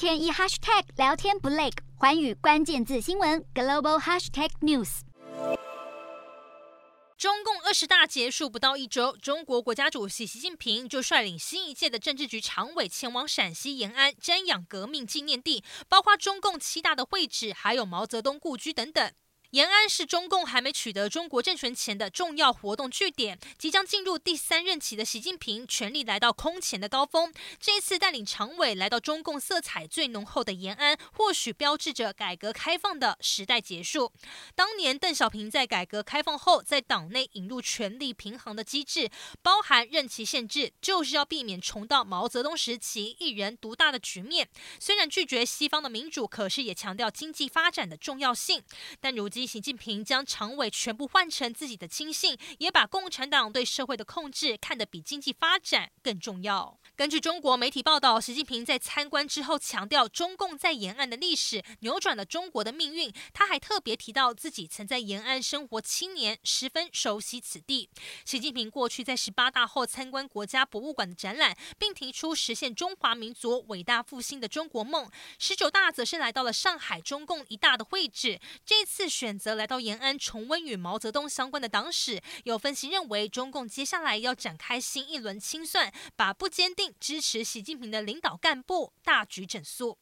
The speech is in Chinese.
天一 hashtag 聊天不累，环宇关键字新闻 global hashtag news。中共二十大结束不到一周，中国国家主席习近平就率领新一届的政治局常委前往陕西延安瞻仰革命纪念地，包括中共七大的会址，还有毛泽东故居等等。延安是中共还没取得中国政权前的重要活动据点，即将进入第三任期的习近平权力来到空前的高峰。这一次带领常委来到中共色彩最浓厚的延安，或许标志着改革开放的时代结束。当年邓小平在改革开放后，在党内引入权力平衡的机制，包含任期限制，就是要避免重蹈毛泽东时期一人独大的局面。虽然拒绝西方的民主，可是也强调经济发展的重要性。但如今，习近平将常委全部换成自己的亲信，也把共产党对社会的控制看得比经济发展更重要。根据中国媒体报道，习近平在参观之后强调，中共在延安的历史扭转了中国的命运。他还特别提到自己曾在延安生活七年，十分熟悉此地。习近平过去在十八大后参观国家博物馆的展览，并提出实现中华民族伟大复兴的中国梦。十九大则是来到了上海中共一大的会址，这次选。择来到延安重温与毛泽东相关的党史，有分析认为，中共接下来要展开新一轮清算，把不坚定支持习近平的领导干部大局整肃。